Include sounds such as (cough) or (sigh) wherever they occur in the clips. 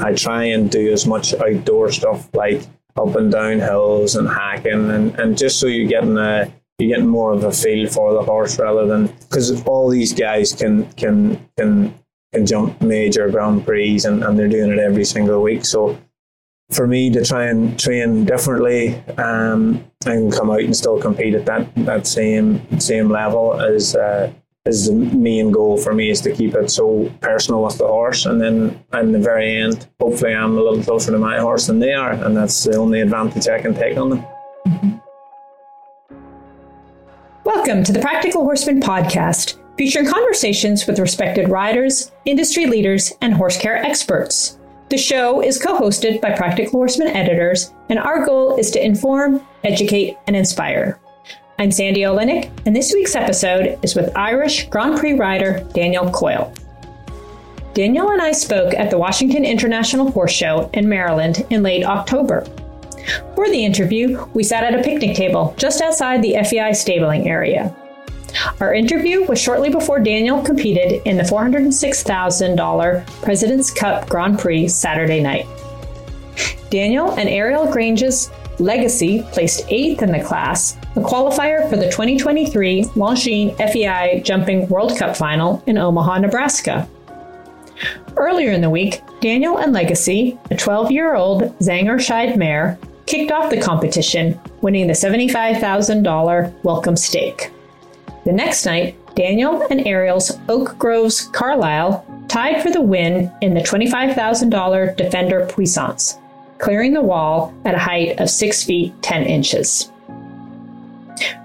I try and do as much outdoor stuff like up and down hills and hacking and, and just so you're getting a you're getting more of a feel for the horse rather than because all these guys can can can can jump major Grand Prix and, and they're doing it every single week. So for me to try and train differently um, and come out and still compete at that that same same level is uh, is the main goal for me is to keep it so personal with the horse and then in the very end hopefully I'm a little closer to my horse than they are and that's the only advantage I can take on them. Welcome to the Practical Horseman podcast, featuring conversations with respected riders, industry leaders, and horse care experts. The show is co hosted by Practical Horseman editors, and our goal is to inform, educate, and inspire. I'm Sandy Oliynyk, and this week's episode is with Irish Grand Prix rider Daniel Coyle. Daniel and I spoke at the Washington International Horse Show in Maryland in late October. For the interview, we sat at a picnic table just outside the FEI stabling area. Our interview was shortly before Daniel competed in the $406,000 President's Cup Grand Prix Saturday night. Daniel and Ariel Grange's Legacy placed eighth in the class, a qualifier for the 2023 Longines FEI Jumping World Cup final in Omaha, Nebraska. Earlier in the week, Daniel and Legacy, a 12 year old Zangersheide mare, kicked off the competition, winning the $75,000 welcome stake. The next night, Daniel and Ariel's Oak Grove's Carlyle tied for the win in the $25,000 Defender Puissance, clearing the wall at a height of 6 feet 10 inches.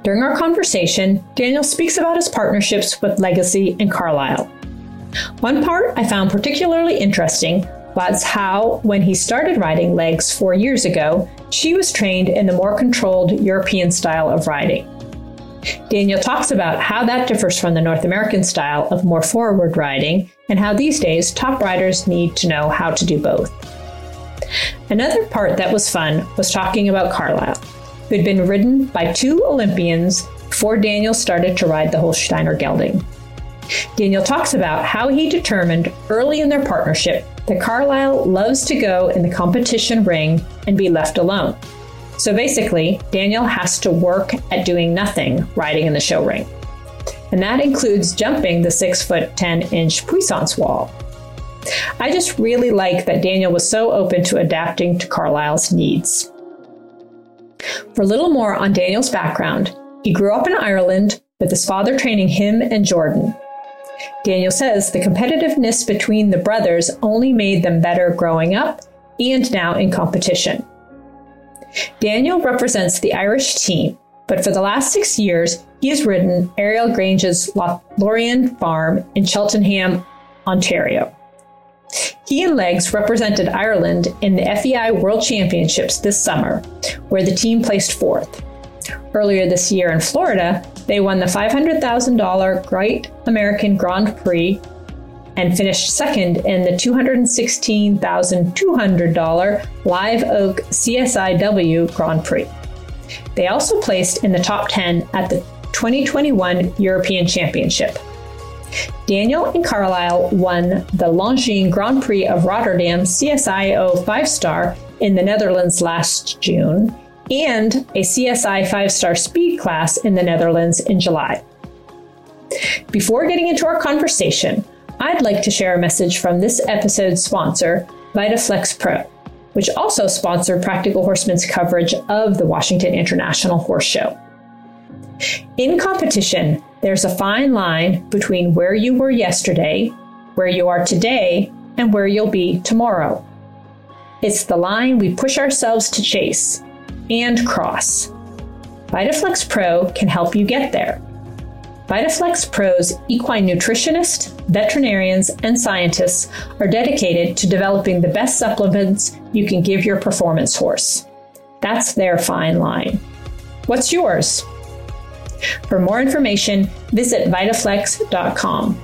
During our conversation, Daniel speaks about his partnerships with Legacy and Carlyle. One part I found particularly interesting was how, when he started riding legs four years ago, she was trained in the more controlled European style of riding. Daniel talks about how that differs from the North American style of more forward riding and how these days top riders need to know how to do both. Another part that was fun was talking about Carlyle, who had been ridden by two Olympians before Daniel started to ride the Holsteiner Gelding. Daniel talks about how he determined early in their partnership that Carlyle loves to go in the competition ring and be left alone. So basically, Daniel has to work at doing nothing riding in the show ring. And that includes jumping the 6 foot 10 inch puissance wall. I just really like that Daniel was so open to adapting to Carlyle's needs. For a little more on Daniel's background, he grew up in Ireland with his father training him and Jordan. Daniel says the competitiveness between the brothers only made them better growing up and now in competition. Daniel represents the Irish team, but for the last six years, he has ridden Ariel Grange's Lothlorien farm in Cheltenham, Ontario. He and Legs represented Ireland in the FEI World Championships this summer, where the team placed fourth. Earlier this year in Florida, they won the $500,000 Great American Grand Prix and finished second in the $216,200 Live Oak CSIW Grand Prix. They also placed in the top 10 at the 2021 European Championship. Daniel and Carlyle won the Longines Grand Prix of Rotterdam CSIO 5 star in the Netherlands last June and a CSI 5 star speed class in the Netherlands in July. Before getting into our conversation, I'd like to share a message from this episode's sponsor, VitaFlex Pro, which also sponsored Practical Horseman's coverage of the Washington International Horse Show. In competition, there's a fine line between where you were yesterday, where you are today, and where you'll be tomorrow. It's the line we push ourselves to chase and cross. VitaFlex Pro can help you get there. VitaFlex Pro's equine nutritionists, veterinarians, and scientists are dedicated to developing the best supplements you can give your performance horse. That's their fine line. What's yours? For more information, visit vitaflex.com.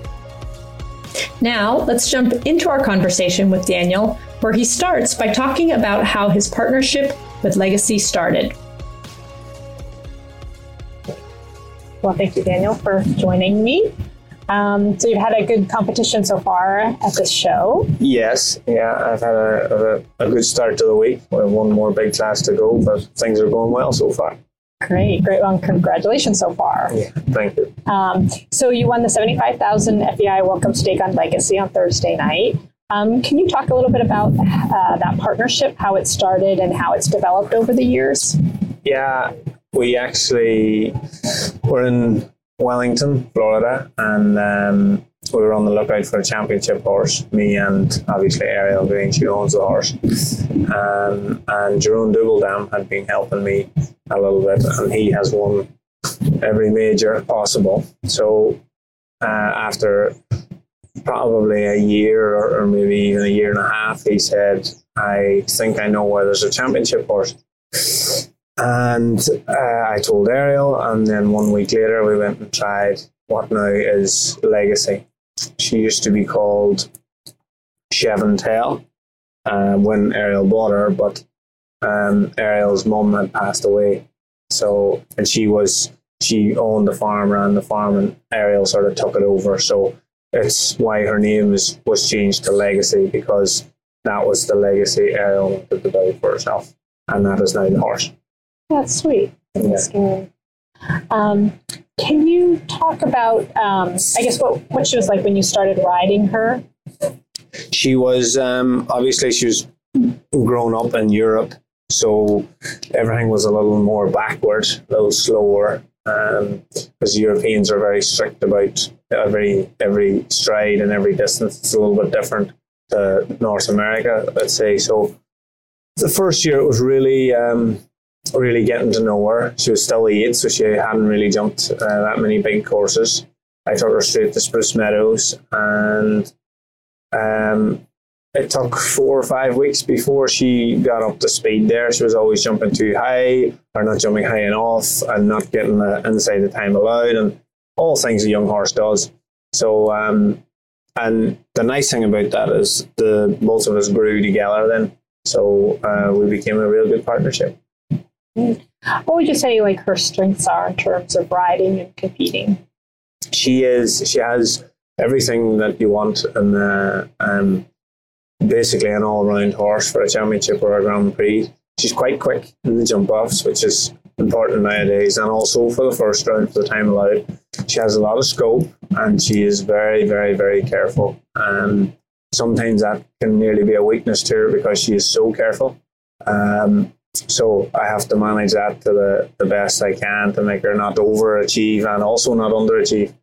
Now, let's jump into our conversation with Daniel, where he starts by talking about how his partnership with Legacy started. Well, thank you, Daniel, for joining me. Um, so you've had a good competition so far at this show. Yes, yeah, I've had a, a, a good start to the week. We have one more big class to go, but things are going well so far. Great, great. Well, congratulations so far. Yeah, thank you. Um, so you won the 75,000 FEI Welcome Stake on Legacy on Thursday night. Um, can you talk a little bit about uh, that partnership, how it started and how it's developed over the years? Yeah, we actually were in Wellington, Florida, and um, we were on the lookout for a championship horse. Me and obviously Ariel Green, she owns the horse, um, and Jeroen Dubbeldam had been helping me a little bit, and he has won every major possible. So uh, after probably a year or, or, maybe even a year and a half, he said, "I think I know where there's a championship horse." And uh, I told Ariel, and then one week later, we went and tried what now is Legacy. She used to be called Chevron Tail uh, when Ariel bought her, but um, Ariel's mum had passed away. So, and she was, she owned the farm, ran the farm, and Ariel sort of took it over. So it's why her name was, was changed to Legacy because that was the legacy Ariel wanted to build for herself. And that is now the horse. That's sweet. That's yeah. Um, can you talk about, um, I guess, what, what she was like when you started riding her? She was, um, obviously, she was grown up in Europe, so everything was a little more backward, a little slower, because um, Europeans are very strict about every every stride and every distance. It's a little bit different to North America, let's say. So the first year it was really um, really getting to know her. She was still eight, so she hadn't really jumped uh, that many big courses. I took her straight to Spruce Meadows, and um, it took four or five weeks before she got up to speed there. She was always jumping too high, or not jumping high enough, and not getting the inside the time allowed, and all things a young horse does. So, um, and the nice thing about that is the both of us grew together then. So uh, we became a real good partnership. What would you say like her strengths are in terms of riding and competing? She is. She has everything that you want, and um, basically an all-round horse for a championship or a Grand Prix. She's quite quick in the jump offs, which is important nowadays, and also for the first round for the time allowed. She has a lot of scope, and she is very, very, very careful. And sometimes that can nearly be a weakness to her because she is so careful. Um, so I have to manage that to the, the best I can to make her not overachieve and also not underachieve.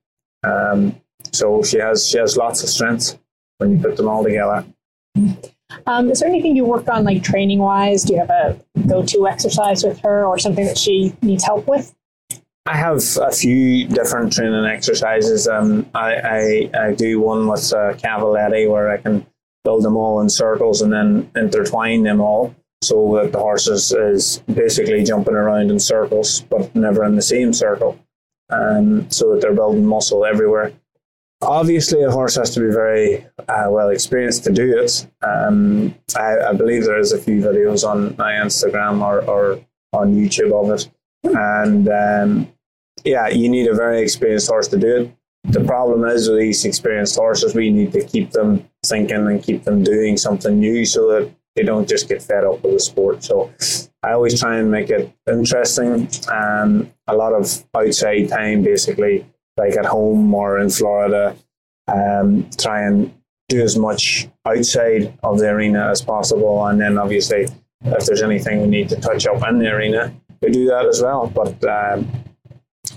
Um, so she has she has lots of strengths when you put them all together. Um, is there anything you work on, like training wise? Do you have a go to exercise with her or something that she needs help with? I have a few different training exercises. Um, I, I, I do one with uh, Cavaletti where I can build them all in circles and then intertwine them all so that the horse is, is basically jumping around in circles, but never in the same circle, um, so that they're building muscle everywhere. Obviously, a horse has to be very uh, well experienced to do it. Um, I, I, believe there is a few videos on my Instagram or, or on YouTube of it, and um, yeah, you need a very experienced horse to do it. The problem is with these experienced horses, we need to keep them thinking and keep them doing something new so that they don't just get fed up with the sport. So I always try and make it interesting. Um, a lot of outside time, basically, like at home or in Florida. Um, try and do as much outside of the arena as possible, and then obviously, if there's anything we need to touch up in the arena, we do that as well. But um,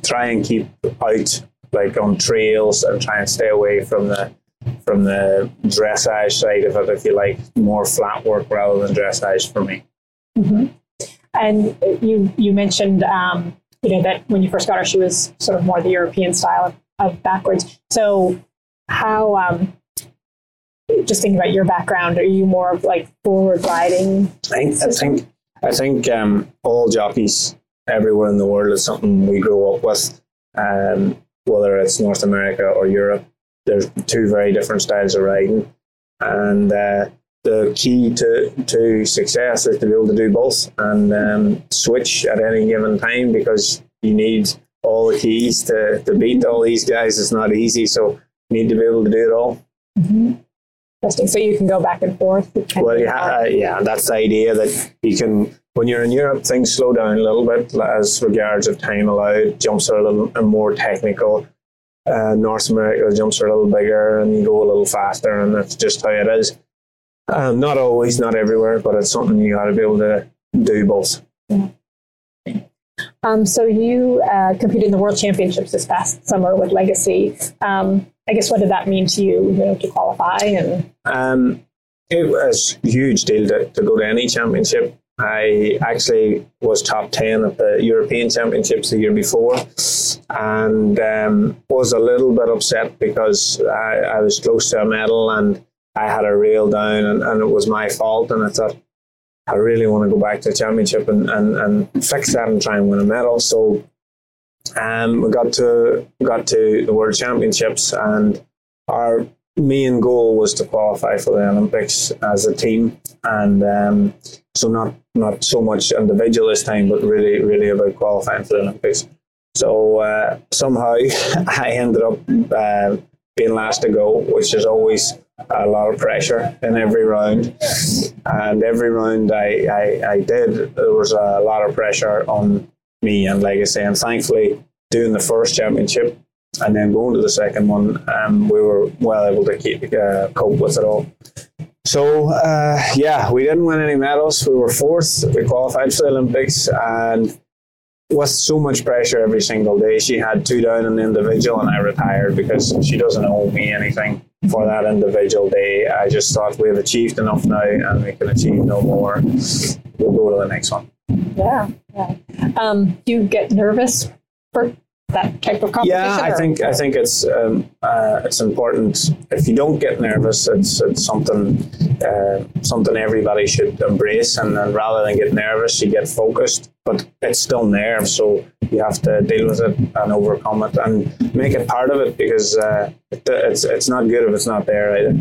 try and keep out like on trails and try and stay away from the from the dressage side of it, if you like, more flat work rather than dressage for me. Mm-hmm. And you you mentioned um, you know that when you first got her, she was sort of more the European style of, of backwards. So how um, just thinking about your background, are you more of like forward riding? I think I think, I think um, all jockeys everywhere in the world is something we grow up with, um, whether it's North America or Europe there's two very different styles of riding, and uh, the key to, to success is to be able to do both and um, switch at any given time because you need all the keys to, to beat all these guys It's not easy. So you need to be able to do it all. Interesting. So you can go back and forth. Well, yeah, uh, yeah, that's the idea that you can. When you're in Europe, things slow down a little bit as regards of time allowed. Jumps are a little more technical. Uh, North America jumps are a little bigger and you go a little faster, and that's just how it is. Um, not always, not everywhere, but it's something you got to be able to do both. Um, so you uh, competed in the World Championships this past summer with Legacy. Um, I guess what did that mean to you, you know, to qualify? And Um, it was a huge deal to, to go to any championship. I actually was top 10 at the European Championships the year before and um, was a little bit upset because I, I was close to a medal and I had a reel down and, and it was my fault. And I thought, I really want to go back to the championship and, and, and fix that and try and win a medal. So um, we got to got to the World Championships and our main goal was to qualify for the Olympics as a team, and um, so not not so much individual this time, but really really about qualifying for the Olympics. So uh, somehow (laughs) I ended up uh, being last to go, which is always a lot of pressure in every round. And every round I, I, I did, there was a lot of pressure on me and Legacy. And thankfully, doing the first championship and then going to the second one, um, we were well able to keep uh, cope with it all. So uh, yeah, we didn't win any medals. We were fourth. We qualified for the Olympics, and with so much pressure every single day, she had two down in the individual, and I retired because she doesn't owe me anything for that individual day. I just thought we've achieved enough now, and we can achieve no more. We'll go to the next one. yeah, yeah. Um, do you get nervous for that type of competition? Yeah, I or- think I think it's um, uh, it's important. If you don't get nervous, it's it's something uh, something everybody should embrace. And then rather than get nervous, you get focused. But it's still nerves, so you have to deal with it and overcome it and make it part of it because uh, it, it's it's not good if it's not there either.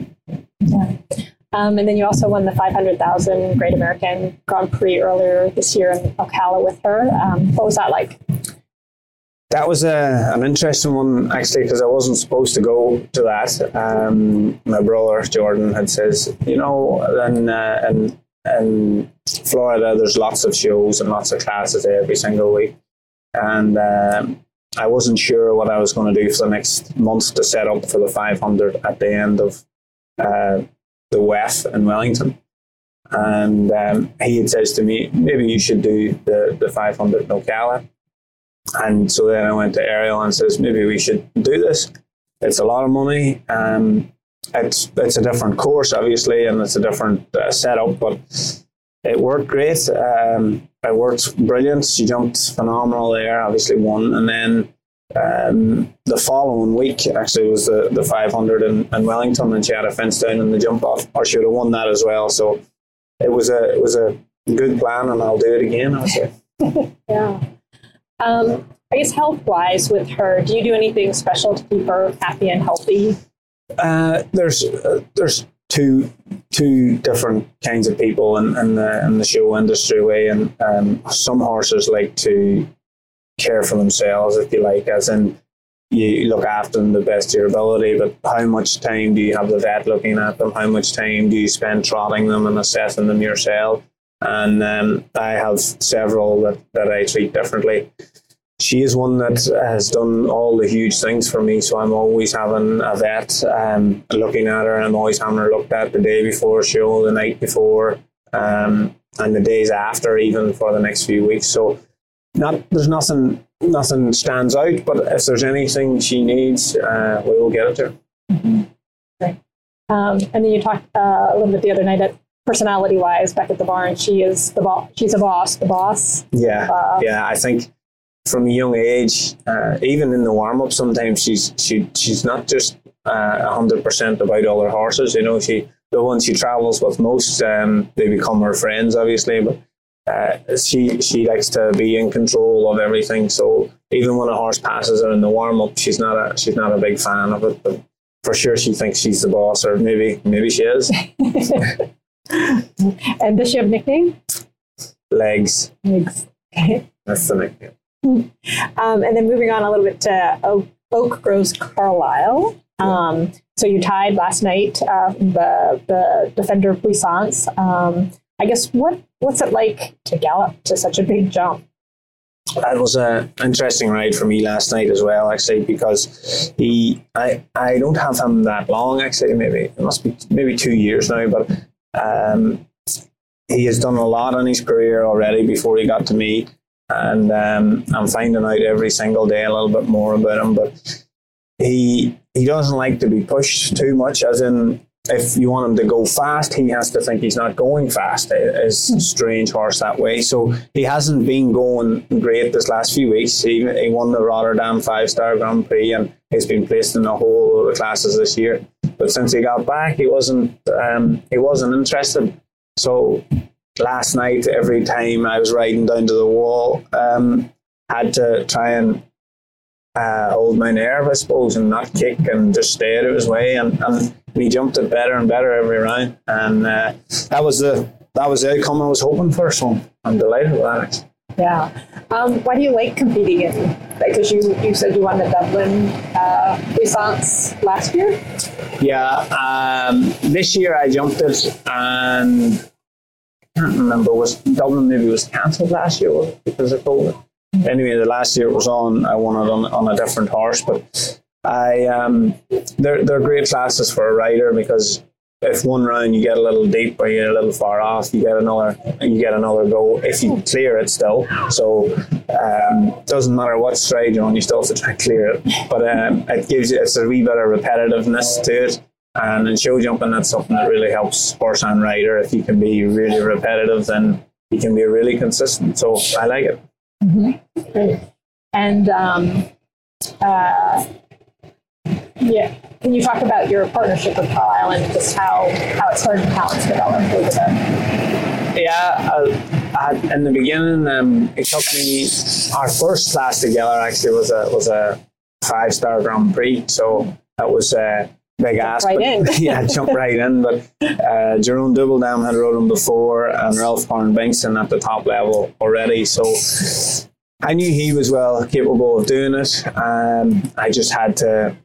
Um, and then you also won the 500,000 Great American Grand Prix earlier this year in Ocala with her. Um, what was that like? That was a, an interesting one actually because I wasn't supposed to go to that. Um, my brother Jordan had says, you know, in, uh, in Florida there's lots of shows and lots of classes every single week, and um, I wasn't sure what I was going to do for the next month to set up for the 500 at the end of uh, the WEF in Wellington. And um, he had says to me, maybe you should do the, the 500 in Ocala. And so then I went to Ariel and says, maybe we should do this. It's a lot of money. Um, it's it's a different course, obviously, and it's a different uh, setup, but it worked great. Um, it worked brilliant. She jumped phenomenal there, obviously won. And then um, the following week, actually, was the, the 500 in, in Wellington, and she had a fence down in the jump off, or she would have won that as well. So it was a it was a good plan, and I'll do it again, I'll say. (laughs) Yeah. Um, I guess health wise with her, do you do anything special to keep her happy and healthy? Uh, there's uh, there's two two different kinds of people in, in the in the show industry way, and um, some horses like to care for themselves, if you like, as in you look after them the best of your ability. But how much time do you have the vet looking at them? How much time do you spend trotting them and assessing them yourself? And um, I have several that, that I treat differently she is one that has done all the huge things for me. So I'm always having a vet um, looking at her, and I'm always having her looked at the day before show, the night before, um, and the days after, even for the next few weeks. So not there's nothing nothing stands out, but if there's anything she needs, uh, we will get it to her. Um, and then you talked uh, a little bit the other night that personality wise, back at the barn, she is the boss. She's a boss, the boss. Yeah, Uh, yeah. I think from a young age, uh, even in the warm up, sometimes she's she she's not just uh, hundred percent about all her horses. You know, she the ones she travels with most, um, they become her friends, obviously. But uh, she she likes to be in control of everything. So even when a horse passes her in the warm up, she's not a she's not a big fan of it. But for sure, she thinks she's the boss, or maybe maybe she is. (laughs) And does she have a nickname? Legs. Legs. Okay. That's the nickname. Um, and then moving on a little bit to Oak, Oak Grove's Carlyle. Um, so you tied last night uh, the the Defender of Puissance. Um, I guess what what's it like to gallop to such a big jump? That was an interesting ride for me last night as well, actually, because he I I don't have him that long actually. Maybe it must be maybe two years now, but um, he has done a lot in his career already before he got to me, and um, I'm finding out every single day a little bit more about him. But he he doesn't like to be pushed too much, as in if you want him to go fast, he has to think he's not going fast. It's a strange horse that way. So he hasn't been going great this last few weeks. He, he won the Rotterdam five star Grand Prix and he's been placed in a whole lot of classes this year. But since he got back, he wasn't um, he wasn't interested. So last night, every time I was riding down to the wall, um, had to try and uh, hold my nerve, I suppose, and not kick and just stay out of his way. And, and he jumped it better and better every round. And uh, that was the that was the outcome I was hoping for. So I'm delighted with that. Yeah. Um, why do you like competing in? Because you, you said you won the Dublin uh, Puissance last year. Yeah. Um, this year I jumped it and I can't remember was Dublin maybe was cancelled last year because of COVID. Anyway, the last year it was on. I won it on, on a different horse, but I um, they're they're great classes for a rider because if one round you get a little deep or you're a little far off, you get another you get another go if you clear it still. So um, doesn't matter what stride you're on, you still have to try to clear it. But um, it gives you it's a wee bit of repetitiveness to it. And in show jumping, that's something that really helps horse and rider. If you can be really repetitive, then you can be really consistent. So I like it. Mm-hmm. And um, uh, yeah. Can you talk about your partnership with Carlyle and just how, how it started and how it's developed over there? Yeah, uh, in the beginning, um, it took me. Our first class together actually was a was a five star Grand Prix, so that was a big ask. Right in. (laughs) yeah, jump right in. But uh, Jeroen Dubbeldam had rode him before, and Rolf-Göran Bengtsson at the top level already. So I knew he was well capable of doing it. Um, I just had to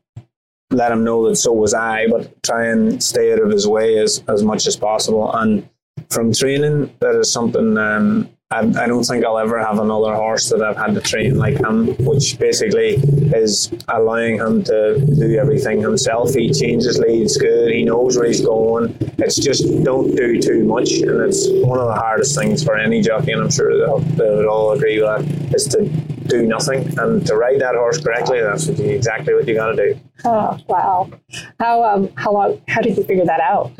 let him know that so was I, but try and stay out of his way as, as much as possible. And from training, that is something um, I, I don't think I'll ever have another horse that I've had to train like him, which basically is allowing him to do everything himself. He changes leads good, he knows where he's going. It's just don't do too much, and it's one of the hardest things for any jockey, and I'm sure they'll, they would all agree with that, is to do nothing. And to ride that horse correctly, that's exactly what you got to do. Oh wow! How um how long? How did you figure that out?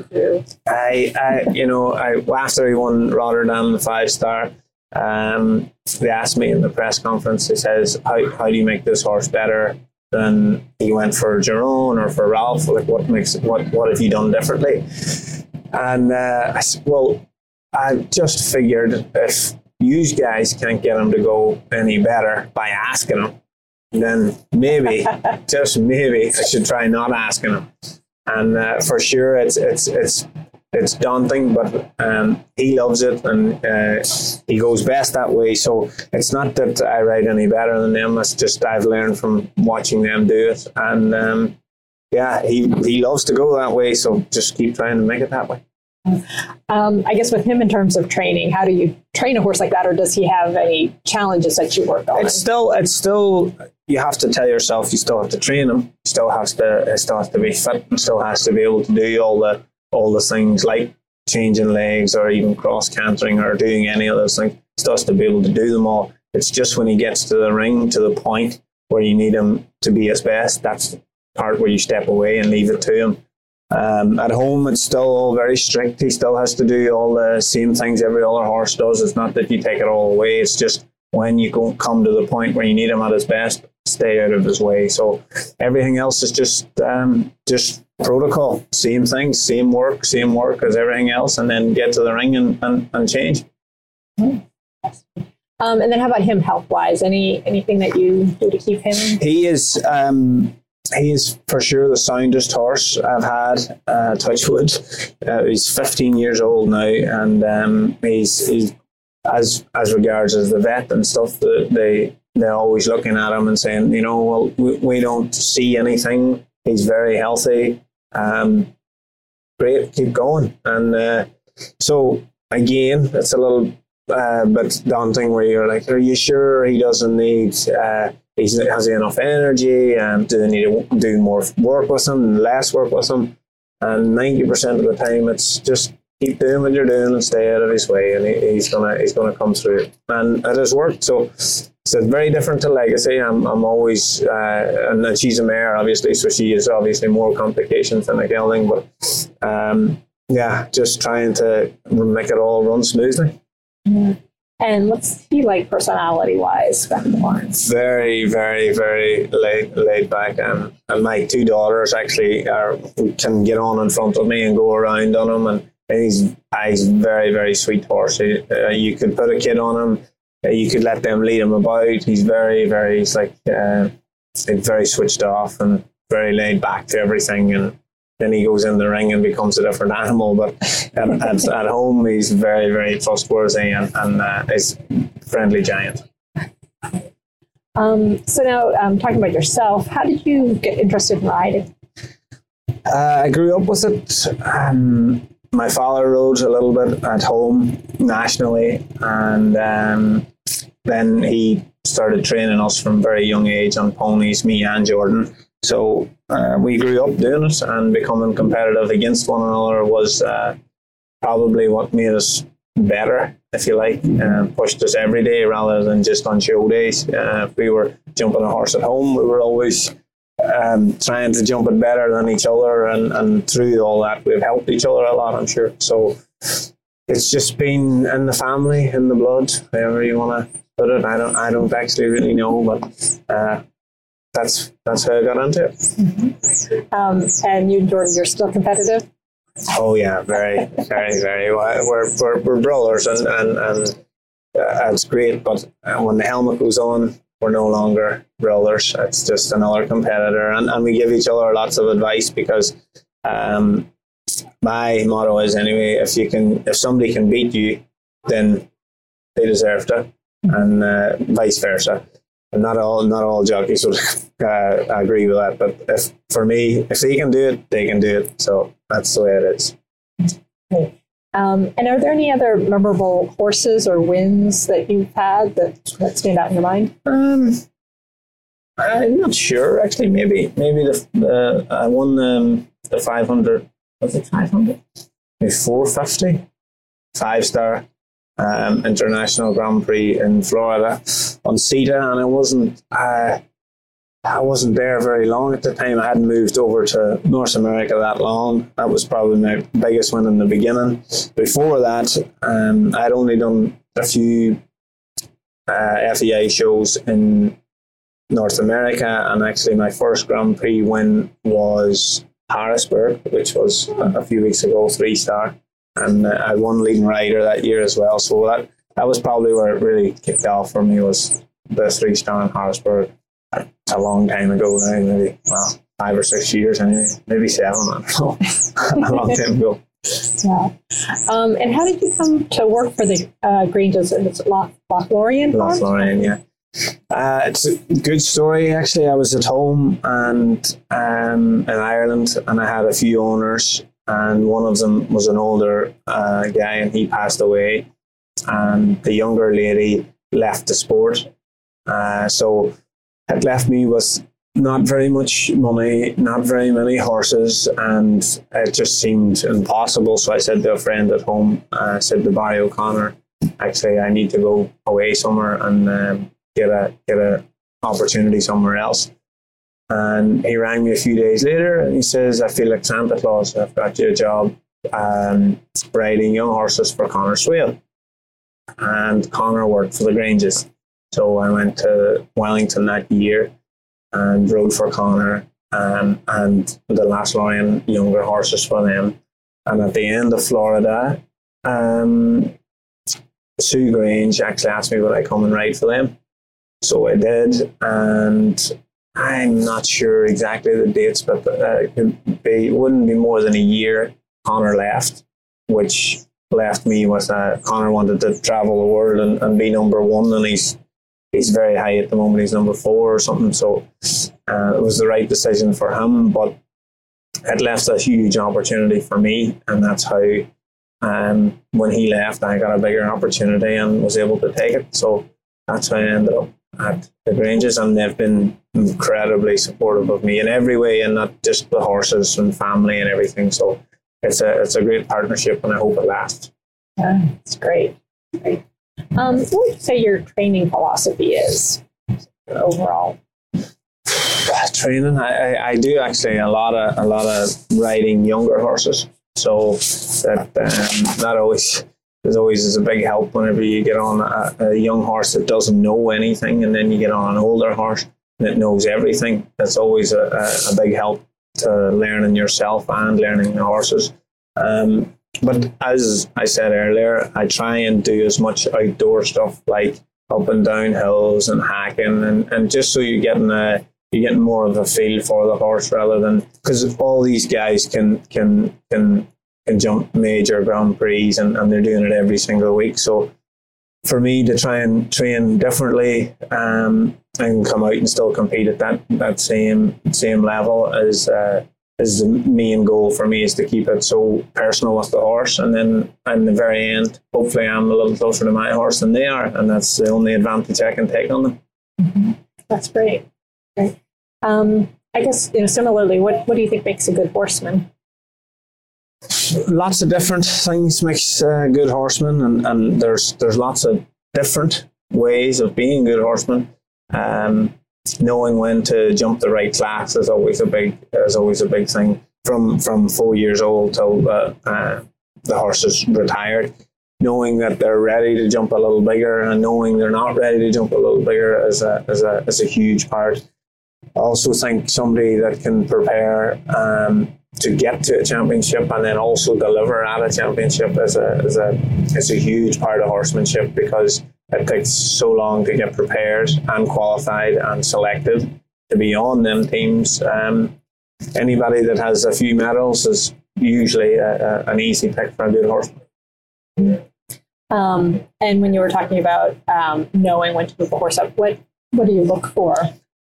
I, I you know I after he won Rotterdam the five star, um, they asked me in the press conference. They says, "How how do you make this horse better?" than he went for Jeroen or for Rolf. Like, what makes what what have you done differently? And uh, I said, well, I just figured if you guys can't get him to go any better by asking him, then maybe, (laughs) just maybe, I should try not asking him. And uh, for sure, it's it's it's it's daunting, but um, he loves it and uh, he goes best that way. So it's not that I ride any better than them. It's just I've learned from watching them do it, and um, yeah, he he loves to go that way. So just keep trying to make it that way. Um, I guess with him in terms of training, how do you train a horse like that, or does he have any challenges that you work on? It's still, it's still, you have to tell yourself you still have to train him. Still has to, still has to be fit. Still has to be able to do all the all the things like changing legs or even cross cantering or doing any of those things. Still has to be able to do them all. It's just when he gets to the ring to the point where you need him to be his best. That's the part where you step away and leave it to him um, at home, it's still all very strict. He still has to do all the same things every other horse does. It's not that you take it all away. It's just when you go, come to the point where you need him at his best, stay out of his way. So everything else is just um, just protocol. Same things, same work, same work as everything else, and then get to the ring and, and, and change. Um, and then how about him health wise? Any anything that you do to keep him? He is um, he's for sure the soundest horse I've had. Uh, Touchwood. Uh, he's 15 years old now, and um, he's, he's as as regards as the vet and stuff. The, they they're always looking at him and saying, you know, well, we, we don't see anything. He's very healthy. Um, great, keep going. And uh, so again, it's a little uh, bit daunting where you're like, are you sure he doesn't need? Uh, he's, has he enough energy? And do they need to do more work with him, less work with him? And ninety percent of the time, it's just keep doing what you're doing and stay out of his way, and he, he's gonna he's gonna come through. And it has worked. So so it's very different to legacy. I'm, I'm always, uh, and she's a mare, obviously, so she is obviously more complications than a gelding, but um, yeah, just trying to make it all run smoothly. And what's he like personality wise, Ben Lawrence? Very, very, very laid, laid back. And, and my two daughters actually are, can get on in front of me and go around on him. And he's, he's very, very sweet horse. Uh, you could put a kid on him uh, you could let them lead him about. He's very, very, he's like, uh, very switched off and very laid back to everything. And then he goes in the ring and becomes a different animal. But at, at, at home, he's very, very trustworthy and, and uh, is friendly giant. Um, so now, um, talking about yourself, how did you get interested in riding? Uh, I grew up with it. Um, my father rode a little bit at home nationally, and um, then he started training us from very young age on ponies, me and Jordan. So uh, we grew up doing it, and becoming competitive against one another was uh, probably what made us better, if you like, and pushed us every day rather than just on show days. Uh, if we were jumping a horse at home, we were always um, trying to jump it better than each other, and, and through all that, we've helped each other a lot, I'm sure. So it's just been in the family, in the blood, however you want to put it. I don't, I don't actually really know, but uh, that's that's how I got into it. Mm-hmm. Um, and you, Jordan, you're still competitive. Oh yeah, very, very, very. We're we're, we're brothers, and and and uh, it's great. But uh, when the helmet goes on, we're no longer brothers. It's just another competitor, and, and we give each other lots of advice because um, my motto is anyway: if you can, if somebody can beat you, then they deserve to, and uh, vice versa. And not all not all jockeys would (laughs) uh, agree with that, but if for me, if they can do it, they can do it. So that's the way it is. Um, and are there any other memorable horses or wins that you've had that, that stand out in your mind? Um, I'm not sure. Actually, maybe maybe the, the I won um, the 500. Was it 500? Maybe 450, five star um, international Grand Prix in Florida on CETA, and I wasn't. Uh, I wasn't there very long at the time. I hadn't moved over to North America that long. That was probably my biggest win in the beginning. Before that, um, I'd only done a few uh, FEI shows in North America, and actually, my first Grand Prix win was Harrisburg, which was a few weeks ago, three star, and I won leading rider that year as well. So that that was probably where it really kicked off for me was the three star in Harrisburg a long time ago now, maybe well five or six years anyway, maybe seven. I don't know, (laughs) a long time ago. Yeah. Um, and how did you come to work for the uh, Granges? It's Loch? Lothlorien, yeah. Uh, it's a good story actually. I was at home and um, in Ireland, and I had a few owners, and one of them was an older uh, guy, and he passed away, and the younger lady left the sport. Uh, so it left me with not very much money, not very many horses, and it just seemed impossible. So I said to a friend at home, uh, I said to Barry O'Connor, actually, I need to go away somewhere and um, get a get a opportunity somewhere else. And he rang me a few days later and he says, I feel like Santa Claus. I've got you a job um, riding young horses for Conor Swail. And Conor worked for the Granges. So I went to Wellington that year and rode for Conor um, and the Lothlorien younger horses for them. And at the end of Florida, um, Sue Grange actually asked me would I come and ride for them. So I did, and I'm not sure exactly the dates, but uh, it, be, wouldn't be more than a year. Conor left, which left me with uh, Conor wanted to travel the world and, and be number one, and he's he's very high at the moment. He's number four or something. So uh, it was the right decision for him, but it left a huge opportunity for me, and that's how. Um, when he left, I got a bigger opportunity and was able to take it. So that's how I ended up at the Granges, and they've been incredibly supportive of me in every way, and not just the horses and family and everything. So it's a it's a great partnership, and I hope it lasts. Yeah, it's great. Great. Um, what would you say your training philosophy is overall? Training, I, I, I do actually a lot of a lot of riding younger horses. So that um, that always there's always is a big help whenever you get on a, a, young horse that doesn't know anything, and then you get on an older horse that knows everything. That's always a, a, a big help to learning yourself and learning the horses. Um, but as I said earlier, I try and do as much outdoor stuff like up and down hills and hacking, and, and just so you're getting a you're getting more of a feel for the horse rather than because all these guys can can can can jump major Grand Prix and, and they're doing it every single week. So for me to try and train differently um, and come out and still compete at that that same same level is uh, is the main goal for me is to keep it so personal with the horse and then in the very end hopefully I'm a little closer to my horse than they are and that's the only advantage I can take on them. Mm-hmm. That's great. Great. Um, I guess you know similarly what what do you think makes a good horseman? Lots of different things makes a good horseman, and, and there's there's lots of different ways of being a good horseman. Um, knowing when to jump the right class is always a big is always a big thing. From from four years old till uh, uh, the horse is retired, knowing that they're ready to jump a little bigger and knowing they're not ready to jump a little bigger is a is a is a huge part. I also think somebody that can prepare um, to get to a championship and then also deliver at a championship is a is a is a huge part of horsemanship because it takes so long to get prepared and qualified and selected to be on them teams. Um, anybody that has a few medals is usually a, a, an easy pick for a good horseman. Um, and when you were talking about um, knowing when to move a horse up, what what do you look for?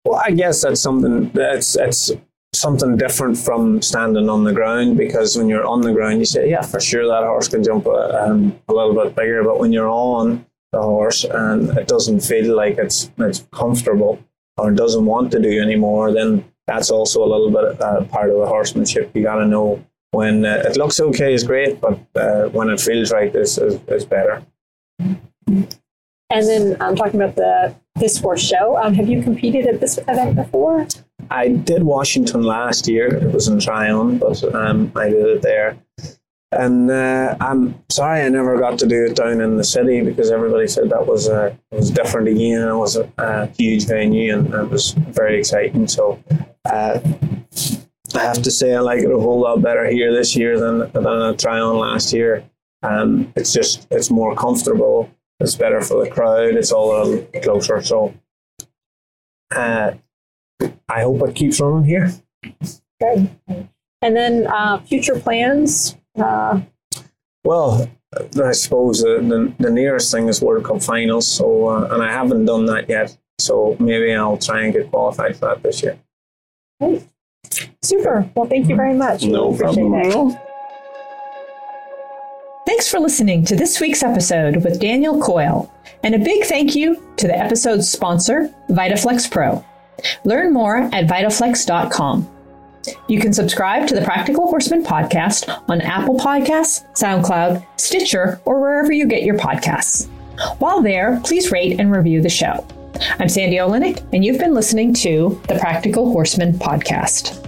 Well, I guess that's something that's that's something different from standing on the ground because when you're on the ground, you say, yeah, for sure that horse can jump a, um, a little bit bigger. But when you're on the horse and it doesn't feel like it's it's comfortable or doesn't want to do anymore, then that's also a little bit uh, part of the horsemanship. You got to know when uh, it looks okay is great, but uh, when it feels right is, is, is better. And then I'm um, talking about the this horse show. Um, have you competed at this event before? I did Washington last year. It was in Tryon, but um, I did it there. And uh, I'm sorry I never got to do it down in the city because everybody said that was uh, was different again. It was a, a, huge venue and it was very exciting. So uh, I have to say I like it a whole lot better here this year than than at Tryon last year. Um, it's just it's more comfortable. It's better for the crowd. It's all a little closer. So uh, I hope it keeps running here. Good. And then uh, future plans? Uh... Well, I suppose the, the, the, nearest thing is World Cup finals. So, uh, and I haven't done that yet. So maybe I'll try and get qualified for that this year. Great. Super. Well, thank you very much. No problem. Thanks for listening to this week's episode with Daniel Coyle. And a big thank you to the episode's sponsor, VitaFlex Pro. Learn more at vitaflex.com. You can subscribe to the Practical Horseman podcast on Apple Podcasts, SoundCloud, Stitcher, or wherever you get your podcasts. While there, please rate and review the show. I'm Sandy Oliynyk, and you've been listening to the Practical Horseman podcast.